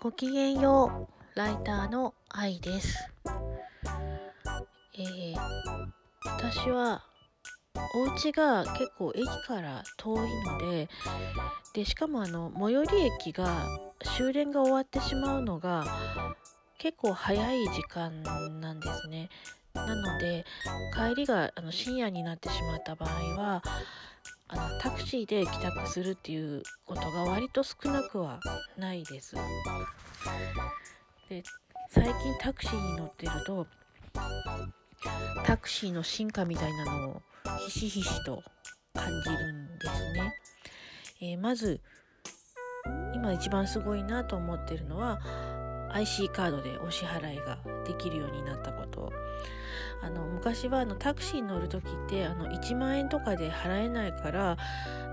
ごきげんよう、ライターの愛です。えー、私はお家が結構駅から遠いので、でしかもあの最寄り駅が終電が終わってしまうのが結構早い時間なんですね。なので帰りがあの深夜になってしまった場合はあのタクシーで帰宅するっていうことが割と少なくはないです。で最近タクシーに乗ってるとタクシーの進化みたいなのをひしひしと感じるんですね。えー、まず今一番すごいなと思ってるのは IC カードでお支払いができるようになったことあの昔はあのタクシーに乗る時ってあの1万円とかで払えないから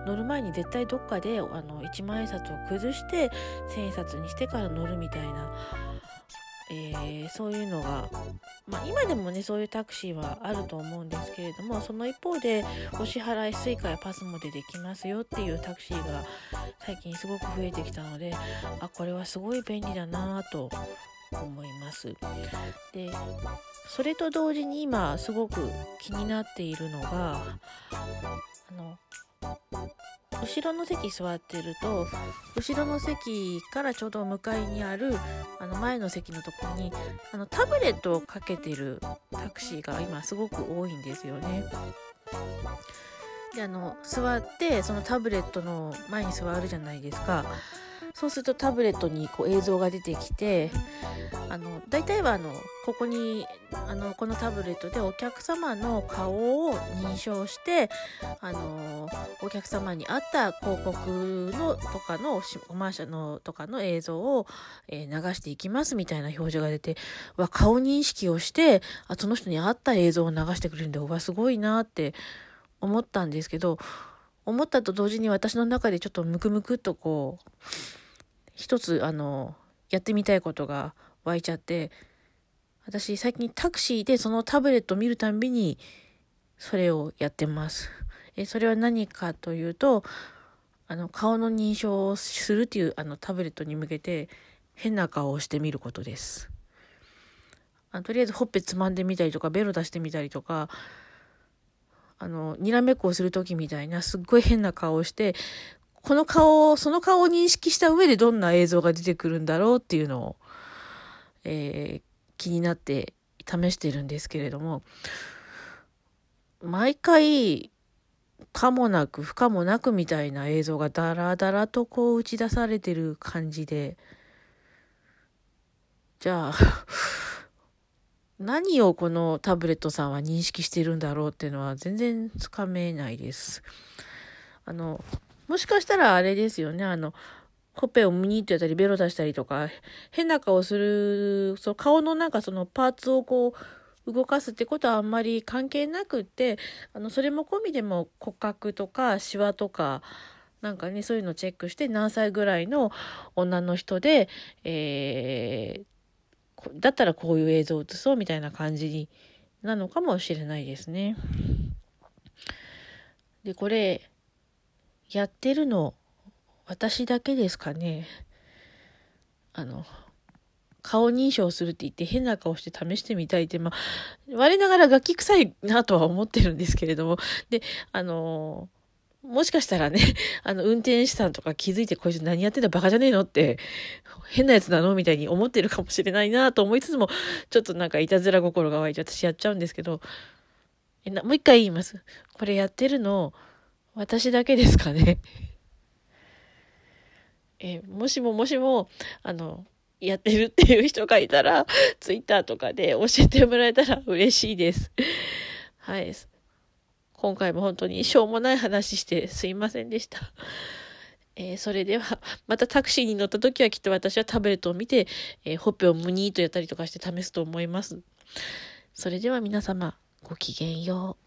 乗る前に絶対どっかであの1万円札を崩して1000円札にしてから乗るみたいな、えー、そういうのが、まあ、今でもねそういうタクシーはあると思うんですけれどもその一方でお支払い Suica や PASMO でできますよっていうタクシーが最近すごく増えてきたのであこれはすごい便利だなと思います。でそれと同時に今すごく気になっているのがあの後ろの席座ってると後ろの席からちょうど向かいにあるあの前の席のとこにあのタブレットをかけてるタクシーが今すごく多いんですよね。であの座ってそのタブレットの前に座るじゃないですか。そうするとタブレットにこう映像が出てきてあの大体はあのここにあのこのタブレットでお客様の顔を認証してあのお客様に合った広告のとかのコマーシャルのとかの映像を、え、流していきますみたいな表示が出てわ顔認識をしてあその人に合った映像を流してくれるんでうわすごいなって思ったんですけど思ったと同時に私の中でちょっとムクムクっとこう一つあのやってみたいことが湧いちゃって私最近タクシーでそのタブレットを見るたんびにそれをやってます。えそれは何かというとあの顔の認証をするっていうあのタブレットに向けて変な顔をしてみることです。あとりあえずほっぺつまんでみたりとかベロ出してみたりとかあのにらめっこをする時みたいなすっごい変な顔をしてこの顔を、その顔を認識した上でどんな映像が出てくるんだろうっていうのを、えー、気になって試してるんですけれども、毎回、可もなく不可もなくみたいな映像がダラダラとこう打ち出されてる感じで、じゃあ、何をこのタブレットさんは認識してるんだろうっていうのは全然つかめないです。あの、もしかしたらあれですよね、あの、ほっぺをムニってやったり、ベロ出したりとか、変な顔する、その顔のなんかそのパーツをこう、動かすってことはあんまり関係なくって、あの、それも込みでも骨格とかシワとか、なんかね、そういうのをチェックして何歳ぐらいの女の人で、えー、だったらこういう映像を映そうみたいな感じになのかもしれないですね。で、これ、やってるの私だけですかね。あの顔認証するって言って変な顔して試してみたいって、まあ、我ながら楽器臭いなとは思ってるんですけれども、で、あのもしかしたらね、あの、運転手さんとか気づいてこいつ何やってんだバカじゃねえのって、変なやつなのみたいに思ってるかもしれないなと思いつつも、ちょっとなんかいたずら心が湧いて私やっちゃうんですけど、えなもう一回言います。これやってるの、私だけですかね えもしももしも、あの、やってるっていう人がいたら、ツイッターとかで教えてもらえたら 嬉しいです。はい。今回も本当にしょうもない話してすいませんでした。えー、それでは、またタクシーに乗った時はきっと私はタブレットを見て、えー、ほっぺをムニーとやったりとかして試すと思います。それでは皆様、ごきげんよう。